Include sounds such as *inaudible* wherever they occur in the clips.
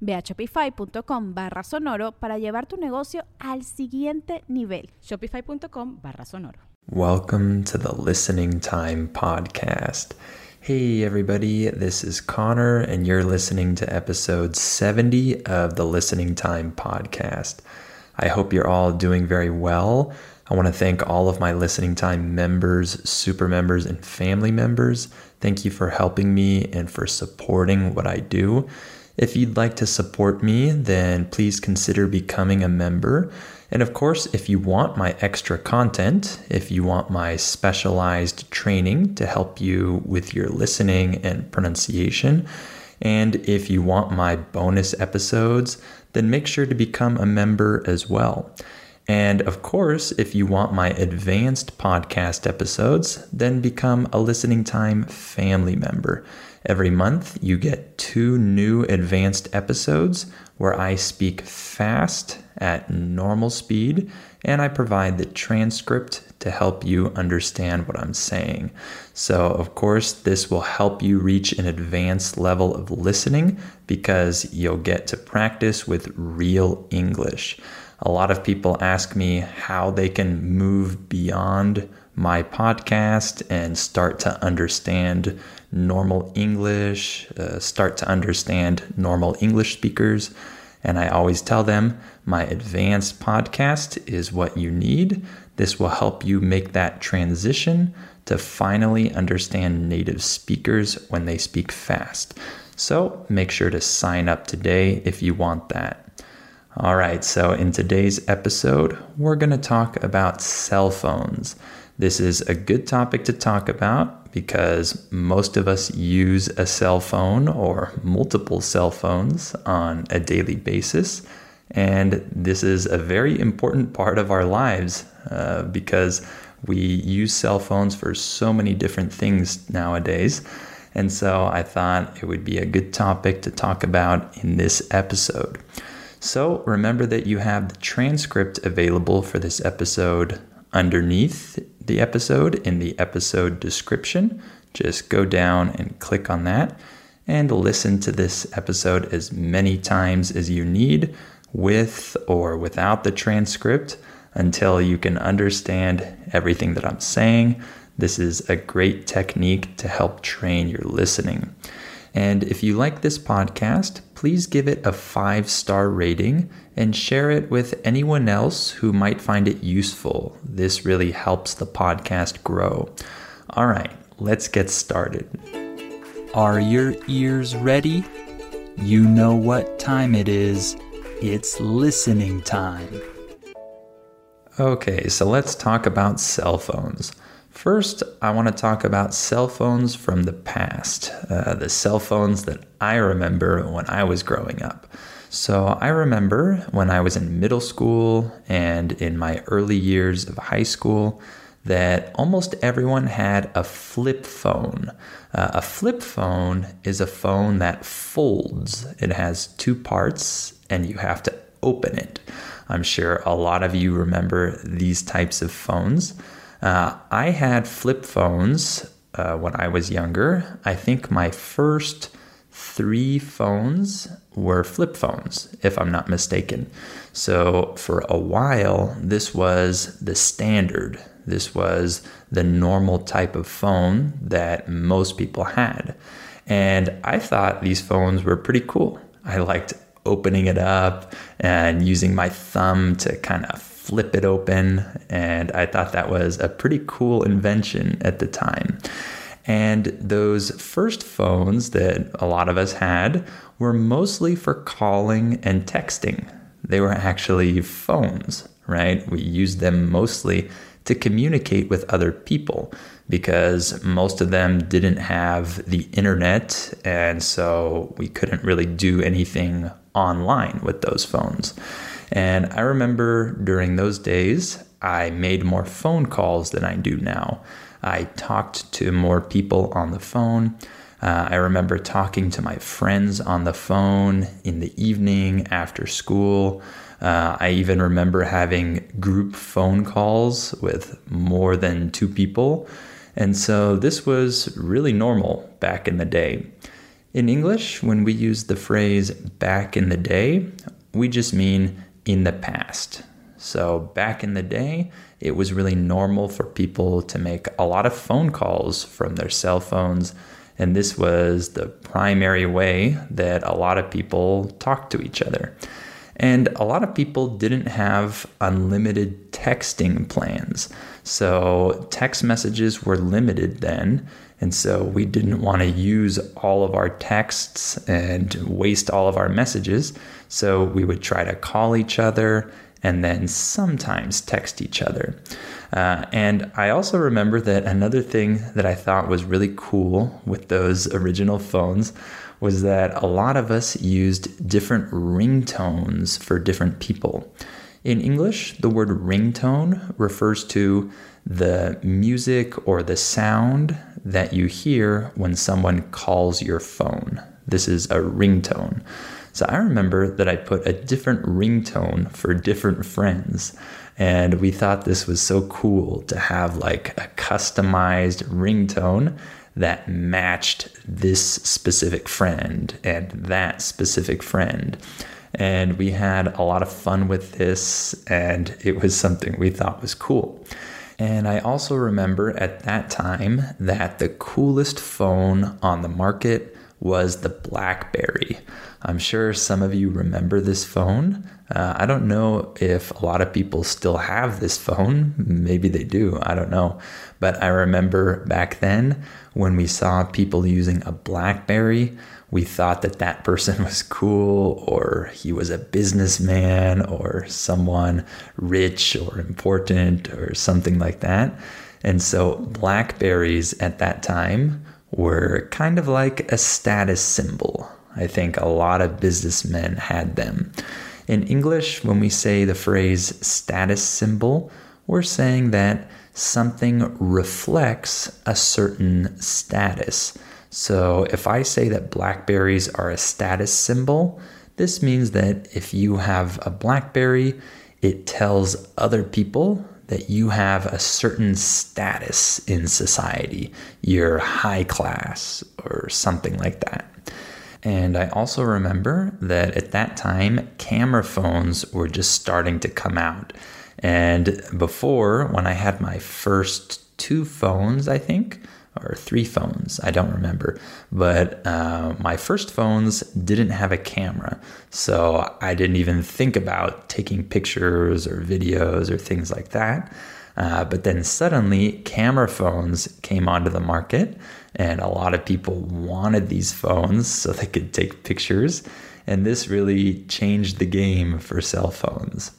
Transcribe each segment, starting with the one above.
Ve a shopify.com barra sonoro para llevar tu negocio al siguiente nivel. Shopify.com barra sonoro. Welcome to the Listening Time Podcast. Hey, everybody, this is Connor, and you're listening to episode 70 of the Listening Time Podcast. I hope you're all doing very well. I want to thank all of my Listening Time members, super members, and family members. Thank you for helping me and for supporting what I do. If you'd like to support me, then please consider becoming a member. And of course, if you want my extra content, if you want my specialized training to help you with your listening and pronunciation, and if you want my bonus episodes, then make sure to become a member as well. And of course, if you want my advanced podcast episodes, then become a listening time family member. Every month, you get two new advanced episodes where I speak fast at normal speed and I provide the transcript to help you understand what I'm saying. So, of course, this will help you reach an advanced level of listening because you'll get to practice with real English. A lot of people ask me how they can move beyond my podcast and start to understand normal English, uh, start to understand normal English speakers. And I always tell them my advanced podcast is what you need. This will help you make that transition to finally understand native speakers when they speak fast. So make sure to sign up today if you want that. All right, so in today's episode, we're going to talk about cell phones. This is a good topic to talk about because most of us use a cell phone or multiple cell phones on a daily basis. And this is a very important part of our lives uh, because we use cell phones for so many different things nowadays. And so I thought it would be a good topic to talk about in this episode. So remember that you have the transcript available for this episode underneath the episode in the episode description. Just go down and click on that and listen to this episode as many times as you need with or without the transcript until you can understand everything that I'm saying. This is a great technique to help train your listening. And if you like this podcast, please give it a five star rating and share it with anyone else who might find it useful. This really helps the podcast grow. All right, let's get started. Are your ears ready? You know what time it is. It's listening time. Okay, so let's talk about cell phones. First, I want to talk about cell phones from the past, uh, the cell phones that I remember when I was growing up. So, I remember when I was in middle school and in my early years of high school that almost everyone had a flip phone. Uh, a flip phone is a phone that folds, it has two parts, and you have to open it. I'm sure a lot of you remember these types of phones. Uh, I had flip phones uh, when I was younger. I think my first three phones were flip phones, if I'm not mistaken. So for a while, this was the standard. This was the normal type of phone that most people had. And I thought these phones were pretty cool. I liked opening it up and using my thumb to kind of flip it open. And I thought that was a pretty cool invention at the time. And those first phones that a lot of us had were mostly for calling and texting. They were actually phones, right? We used them mostly to communicate with other people because most of them didn't have the internet. And so we couldn't really do anything online with those phones. And I remember during those days, I made more phone calls than I do now. I talked to more people on the phone. Uh, I remember talking to my friends on the phone in the evening after school. Uh, I even remember having group phone calls with more than two people. And so this was really normal back in the day. In English, when we use the phrase back in the day, we just mean in the past. So back in the day, it was really normal for people to make a lot of phone calls from their cell phones. And this was the primary way that a lot of people talked to each other. And a lot of people didn't have unlimited texting plans. So text messages were limited then. And so we didn't want to use all of our texts and waste all of our messages. So we would try to call each other and then sometimes text each other. Uh, and I also remember that another thing that I thought was really cool with those original phones was that a lot of us used different ringtones for different people. In English, the word ringtone refers to the music or the sound that you hear when someone calls your phone. This is a ringtone. So I remember that I put a different ringtone for different friends. And we thought this was so cool to have like a customized ringtone that matched this specific friend and that specific friend. And we had a lot of fun with this, and it was something we thought was cool. And I also remember at that time that the coolest phone on the market was the Blackberry. I'm sure some of you remember this phone. Uh, I don't know if a lot of people still have this phone. Maybe they do. I don't know. But I remember back then when we saw people using a Blackberry, we thought that that person *laughs* was cool or he was a businessman or someone rich or important or something like that. And so Blackberries at that time were kind of like a status symbol. I think a lot of businessmen had them. In English, when we say the phrase status symbol, we're saying that something reflects a certain status. So if I say that blackberries are a status symbol, this means that if you have a blackberry, it tells other people that you have a certain status in society. You're high class or something like that. And I also remember that at that time, camera phones were just starting to come out. And before, when I had my first two phones, I think, or three phones, I don't remember, but uh, my first phones didn't have a camera. So I didn't even think about taking pictures or videos or things like that. Uh, but then suddenly, camera phones came onto the market, and a lot of people wanted these phones so they could take pictures. And this really changed the game for cell phones.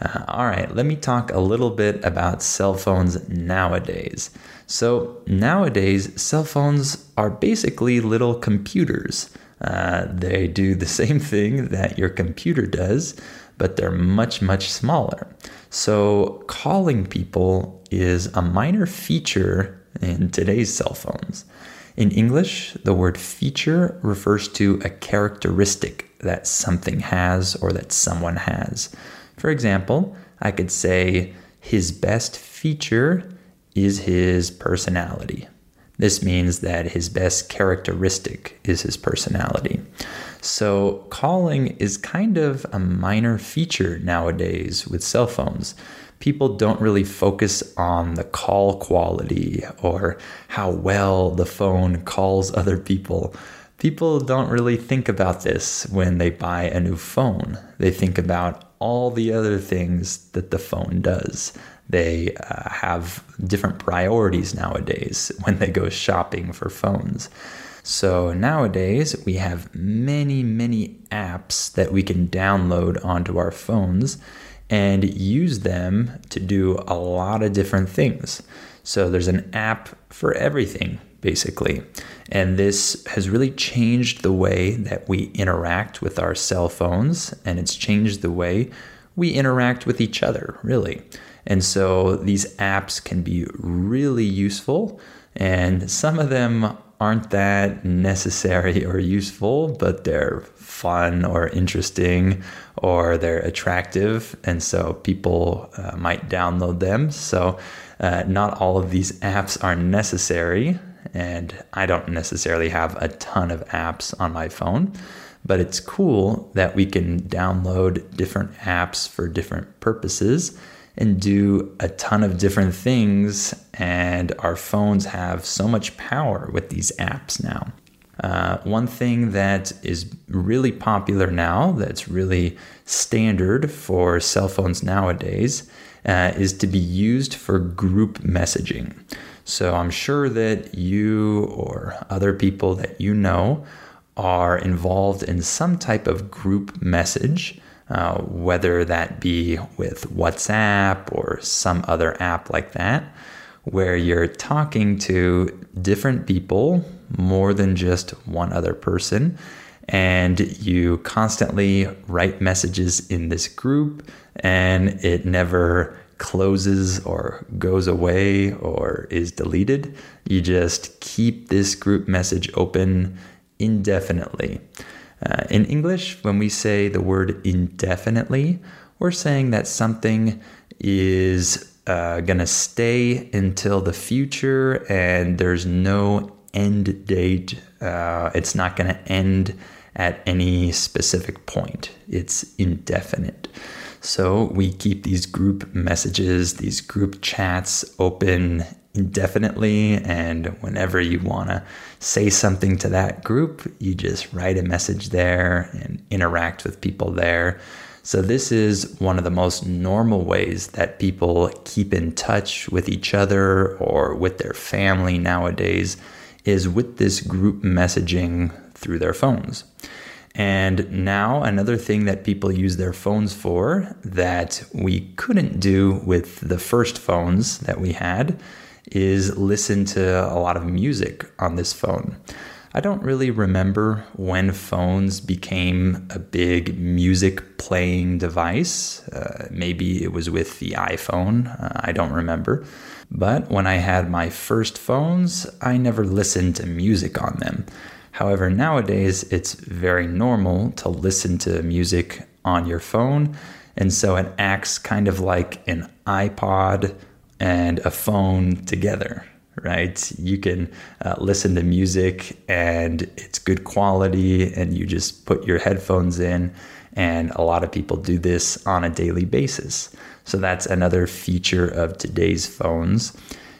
Uh, all right, let me talk a little bit about cell phones nowadays. So, nowadays, cell phones are basically little computers. Uh, they do the *laughs* same thing that your computer does, but they're much, much smaller. So, calling people is a minor feature in today's cell phones. In English, the word feature refers to a characteristic that something has or that someone has. For example, I could say his best feature is his personality. This means that his best characteristic is his personality. So, calling is kind of a minor feature nowadays with cell phones. People don't really focus on the call quality or how well the phone calls other people. People don't really think about this when they buy a new phone. They think about all the other things that the phone does. They uh, have different priorities nowadays when they go shopping for phones. So nowadays, we have many, many apps that we can download onto our phones and use them to do a lot of different things. So there's an app for everything, basically. And this has really changed the way that we interact with our cell phones, and it's changed the way we interact with each other, really. And so these apps can be really useful, and some of them aren't that necessary *laughs* or useful, but they're fun or interesting or they're attractive. And so people uh, might download them. So uh, not all of these apps are necessary. And I don't necessarily have a ton of apps on my phone, but it's cool that we can download different apps for different purposes and do a ton of different things. And our phones have so much power with these apps now. Uh, one thing that is really popular now, that's really standard for cell phones nowadays, uh, is to be used for group messaging. So I'm sure that you or other people that you know are involved in some type of group message uh, whether that be with WhatsApp or some other app like that, where you're talking to different people more than just one other person. And you constantly write messages in this group, and it never closes or goes away or is deleted. You just keep this group message open indefinitely. Uh, in English, when we say the word indefinitely, we're saying that something is uh, going to stay until the future and there's no end date. Uh, it's not going to end at any specific point, it's indefinite. So we keep these group messages, these group chats open indefinitely. And whenever you want to say something to that group, you just write a message there and interact with people there. So, this is one of the most normal ways that people keep in touch with each other or with their family nowadays is with this group messaging through their phones. And now, another thing that people use their phones for that we couldn't do with the first phones that we had is listen to a lot of music on this phone. I don't really remember when phones became a big music playing device. Uh, maybe it was with the iPhone. Uh, I don't remember. But when I had my first phones, I never listened to music on them. However, nowadays it's very normal to listen to music on your phone. And so it acts kind of like an iPod and a phone together, right? You can uh, listen to music and it's good quality, and you just put your headphones in. And a lot of people do this on a daily basis. So that's another feature of today's phones.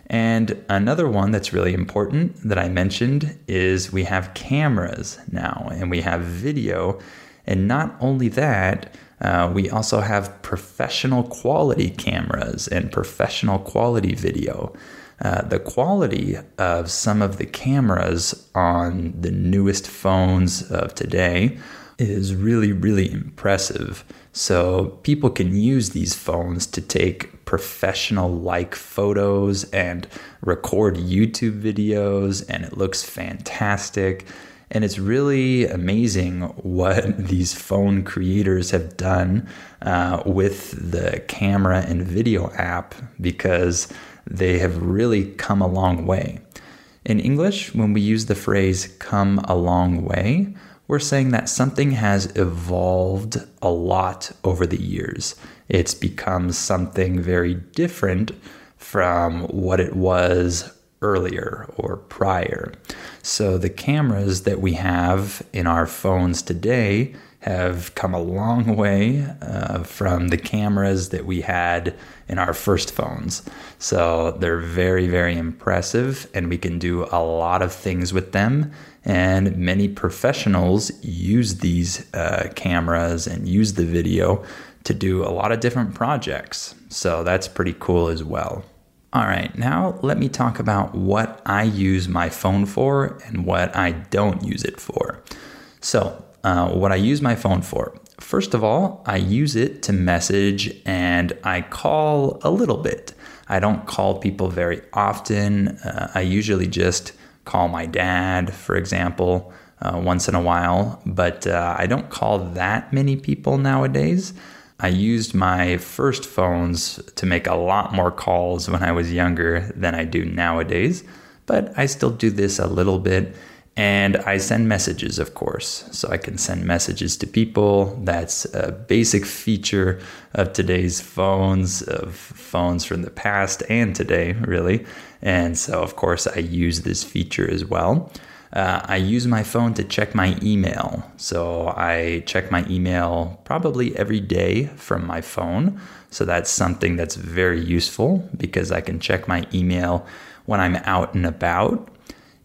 And another one that's really important that I mentioned is we have cameras now and we have video. And not only that, uh, we also have professional quality cameras and professional quality video. Uh, the quality of some of the cameras on the newest phones of today is really, really impressive. So people can use these phones to take professional like photos and record YouTube videos, and it looks fantastic. And it's really amazing what *laughs* these phone creators have done uh, with the camera and video app because they have really come a long way. In English, when we use the phrase come a long way, we're saying that something has evolved a lot over the years. It's become something very different from what it was earlier or prior. So the cameras that we have in our phones today have come a long way uh, from the cameras that we had in our first phones. So they're very, very impressive, and we can do a lot of things with them. And many professionals use these uh, cameras and use the video to do a lot of different projects. So that's pretty cool as well. All right, now let me talk about what I use my phone for and what I don't use it for. So, uh, what I use my phone for. First of all, I use it to message and I call a little bit. I don't call people very often. Uh, I usually just call my dad, for example, uh, once in a while, but uh, I don't call that many people nowadays. I used my first phones to make a lot more calls when I was younger than I do nowadays, but I still do this a little bit. And I send messages, of course. So I can send messages to people. That's a basic feature of today's phones, of phones from the past and today, really. And so, of course, I use this feature as well. Uh, I use my phone to check my email. So I check my email probably every day from my phone. So that's something that's very useful because I can check my email when I'm out and about.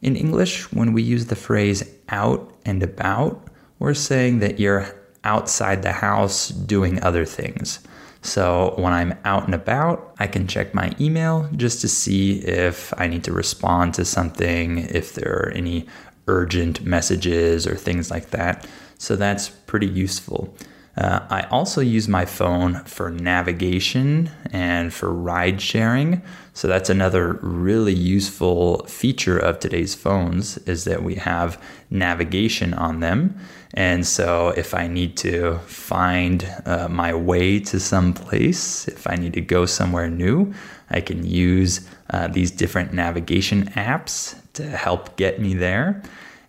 In English, when we use the phrase out and about, we're saying that you're outside the house doing other things. So when I'm out and about, I can check my email just to see if I need to respond to something, if there are any urgent messages or things like that. So that's pretty useful. Uh, I also use my phone for navigation and for ride sharing. So that's another really useful feature of today's phones is that we have navigation on them. And so if I need to find uh, my way to some place, if I need to go somewhere new, I can use uh, these different navigation apps to help get me there.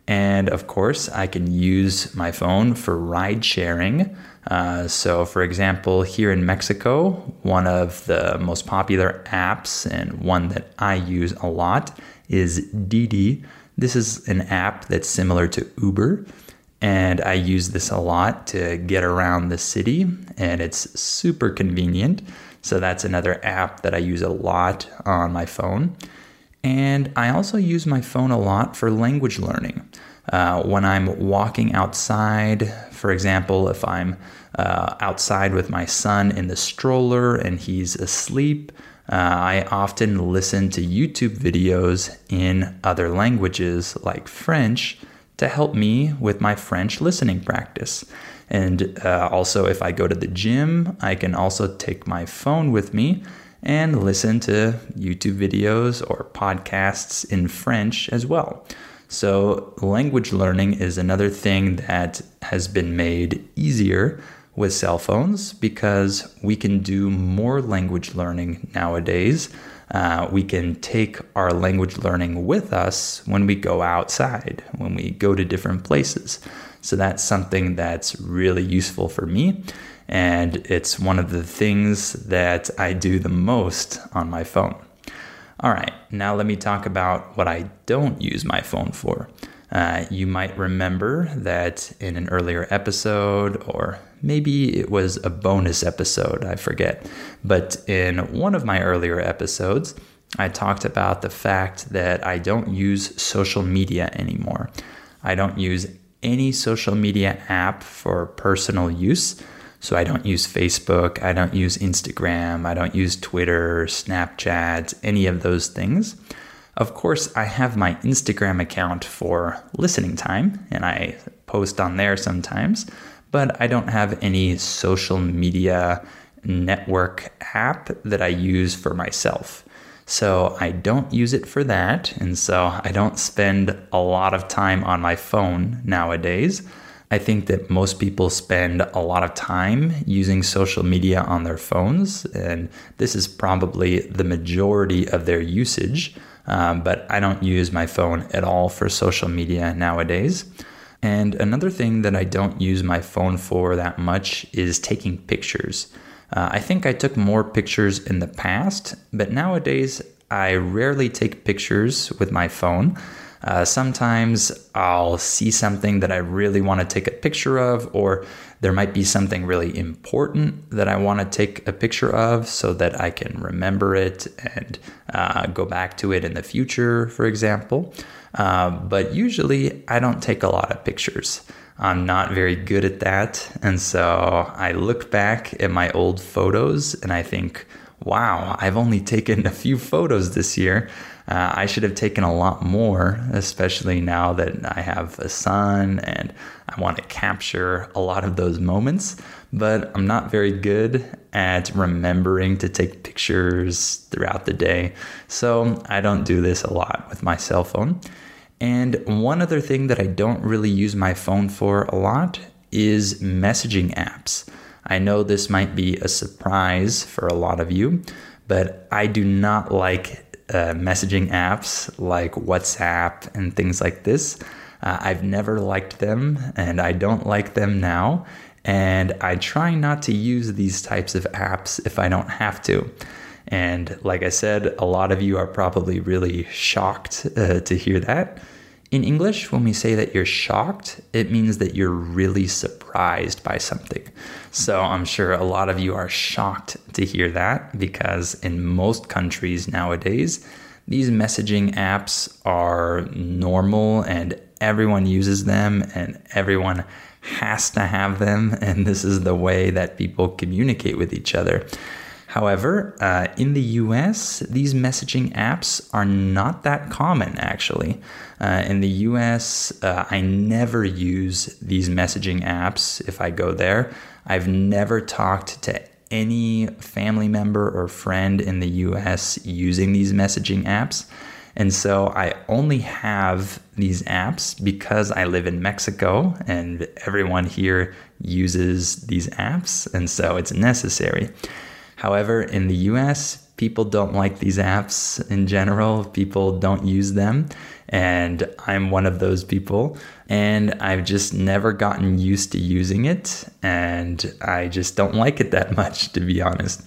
And of course, I can use my phone for ride sharing. Uh, so, for example, here in Mexico, one of the most popular apps and one that I use a lot is Didi. This is an app that's similar to Uber, and I use this a lot to get around the city, and it's super convenient. So, that's another app that I use a lot on my phone. And I also use my phone a lot for language learning. Uh, when I'm walking outside, for example, if I'm uh, outside with my son in the stroller and he's asleep, uh, I often listen to YouTube videos in other languages like French to help me with my French listening practice. And uh, also, if I go to the gym, I can also take my phone with me and listen to YouTube videos or podcasts in French as well. So, language learning is another thing that has been made easier with cell phones because we can do more language learning nowadays. Uh, we can take our language learning with us when we go outside, when we go to different places. So, that's something that's really useful for me. And it's one of the things that I do the most on my phone. All right, now let me talk about what I don't use my phone for. Uh, you might remember that in an earlier episode, or maybe it was a bonus episode, I forget. But in one of my earlier episodes, I talked about the fact that I don't use social media anymore. I don't use any social media app for personal use. So I don't use Facebook, I don't use Instagram, I don't use Twitter, Snapchat, any of those things. Of course, I have my Instagram account for listening time and I post on there sometimes, but I don't have any social media network app that I use for myself. So I don't use it for that. And so I don't spend a lot of time on my phone nowadays. I think that most people spend a lot of time using social media on their phones, and this is probably the majority of their usage. Um, but I don't use my phone at all for social media nowadays. And another thing that I don't use my phone for that much is taking pictures. Uh, I think I took more pictures in the past, but nowadays I rarely take pictures with my phone. Uh, sometimes I'll see something that I really want to take a picture of, or there might be something really important that I want to take a picture of so that I can remember it and uh, go back to it in the future, for example. Uh, but usually I don't take a lot of pictures. I'm not very good at that. And so I look back at my old photos and I think, wow, I've only taken a few photos this year. Uh, I should have taken a lot more, especially now that I have a son and I want to capture a lot of those moments. But I'm not very good at remembering to take pictures throughout the day. So I don't do this a lot with my cell phone. And one other thing that I don't really use my phone for a lot is messaging apps. I know this might be a surprise for a lot of you, but I do not like uh, messaging apps like WhatsApp and things like this. Uh, I've never liked them and I don't like them now. And I try not to use these types of apps if I don't have to. And like I said, a lot of you are probably really shocked uh, to hear that. In English, when we say that you're shocked, it means that you're really surprised by something. So I'm sure a lot of you are shocked to hear that because in most countries nowadays, these messaging apps are normal and everyone uses them and everyone has to have them. And this is the way that people communicate with each other. However, uh, in the US, these messaging apps are not that common actually. Uh, in the US, uh, I never use these messaging apps if I go there. I've never talked to any family member or friend in the US using these messaging apps. And so I only have these apps because I live in Mexico and everyone here uses these apps. And so it's necessary. However, in the US, people don't like these apps in general, people don't use them. And I'm one of those people. And I've just never gotten used to using it. And I just don't like it that *laughs* much, to be honest.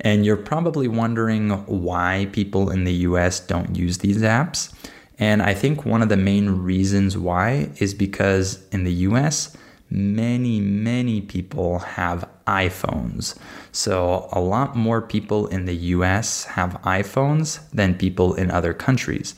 And you're probably wondering why people in the US don't use these apps. And I think one of the main reasons why is because in the US, many, many people have iPhones. So, a lot more people in the US have iPhones than people in other countries.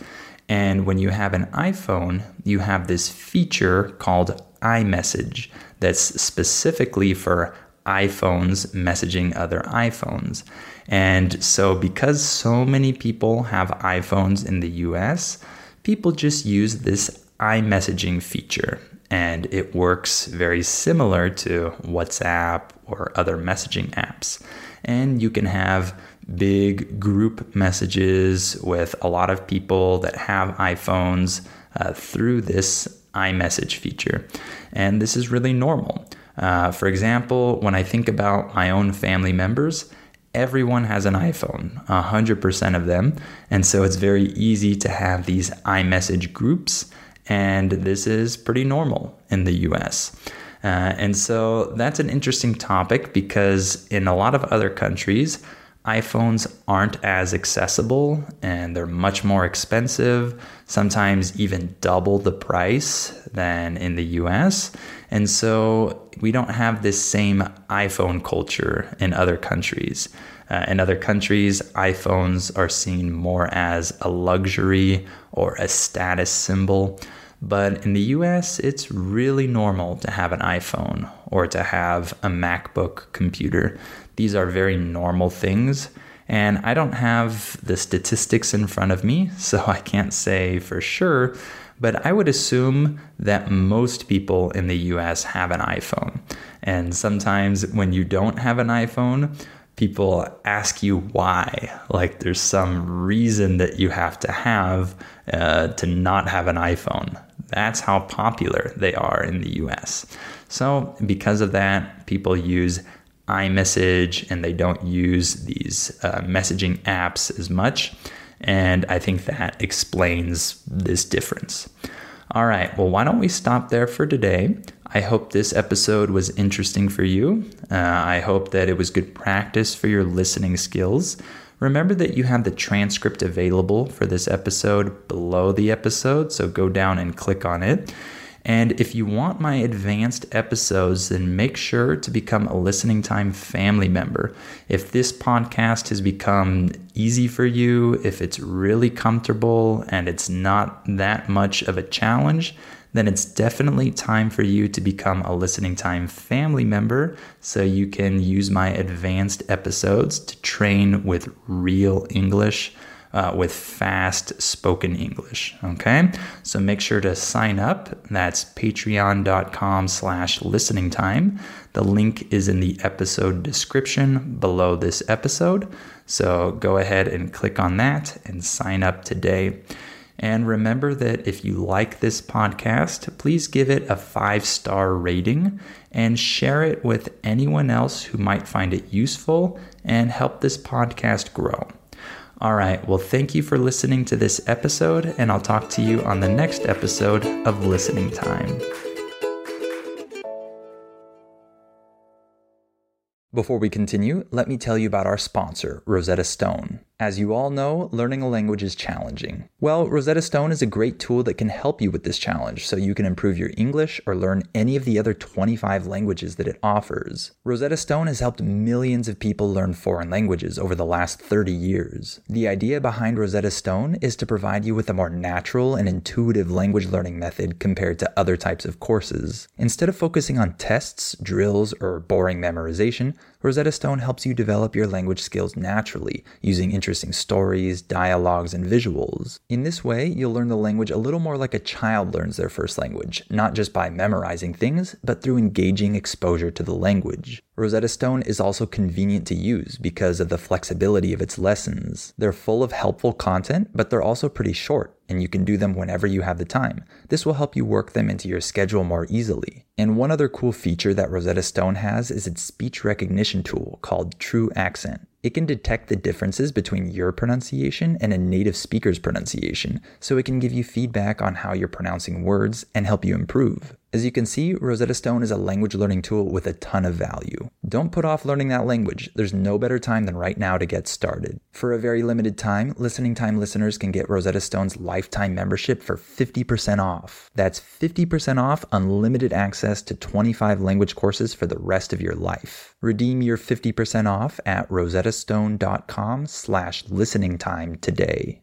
And when you have an iPhone, you have this feature called iMessage that's specifically for iPhones messaging other iPhones. And so, because so many people have iPhones in the US, people just use this iMessaging feature and it works very similar to WhatsApp or other messaging apps. And you can have big group messages with a lot of people that have iPhones uh, through this iMessage feature. And this is really normal. Uh, for example, when I think about my own family members, everyone has an iPhone, 100% of them. And so it's very easy to have these iMessage groups and this is pretty normal in the US. Uh, and so that's an interesting topic because in a lot of other countries, iPhones aren't as accessible and they're much more expensive, sometimes even double the price than in the US. And so we don't have this same iPhone culture in other countries. Uh, in other countries, iPhones are seen more as a luxury or a status symbol. But in the US, it's really normal to have an iPhone or to have a MacBook computer. These are very normal things. And I don't have the statistics in front of me, *laughs* so I can't say for sure, but I would assume that most people in the US have an iPhone. And sometimes when you don't have an iPhone, people ask you why. Like there's some reason that you have to have uh, to not have an iPhone. That's how popular they are in the US. So, because of that, people use iMessage and they don't use these uh, messaging apps as much. And I think that explains this difference. All right, well, why don't we stop there for today? I hope this episode was interesting for you. Uh, I hope that it was good practice for your listening skills. Remember that you have the transcript available for this episode below the episode, so go down and click on it. And if you want my advanced episodes, then make sure to become a Listening Time family member. If this podcast has become easy for you, if it's really comfortable and it's not that much of a challenge, then it's definitely time for you to become a Listening Time family member so you can use my advanced episodes to train with real English uh, with fast spoken English. Okay, so make sure to sign up. That's patreon.com slash listening time. The link is in the episode description below this episode. So go ahead and click on that and sign up today. And remember that if you like this podcast, please give it a five star rating and share it with anyone else who might find it useful and help this podcast grow. All right, well, thank you for listening to this episode, and I'll talk to you on the next episode of Listening Time. Before we continue, let me tell you about our sponsor, Rosetta Stone. As you all know, learning a language is challenging. Well, Rosetta Stone is a great tool that can help you with this challenge so you can improve your English or learn any of the other 25 languages that it offers. Rosetta Stone has helped millions of people learn foreign languages over the last 30 years. The idea behind Rosetta Stone is to provide you with a more natural and intuitive language learning method compared to other types of courses. Instead of focusing on tests, drills, or boring memorization, Rosetta Stone helps you develop your language skills naturally using interesting stories, dialogues, and visuals. In this way, you'll learn the language a little more like a child learns their first language, not just by memorizing things, but through engaging exposure to the language. Rosetta Stone is also convenient to use because of the flexibility of its lessons. They're full of helpful content, but they're also pretty short and you can do them whenever you have the time. This will help you work them into your schedule more easily. And one other cool feature that Rosetta Stone has is its speech recognition tool called TruAccent. It can detect the differences between your pronunciation and a native speaker's pronunciation, so it can give you feedback on how you're pronouncing words and help you improve. As you can see, Rosetta Stone is a language learning tool with a ton of value. Don't put off learning that language. There's no better time than right now to get started. For a very limited time, Listening Time listeners can get Rosetta Stone's lifetime membership for 50% off. That's 50% off unlimited access to 25 language courses for the rest of your life. Redeem your 50% off at rosettastone.com slash listening time today.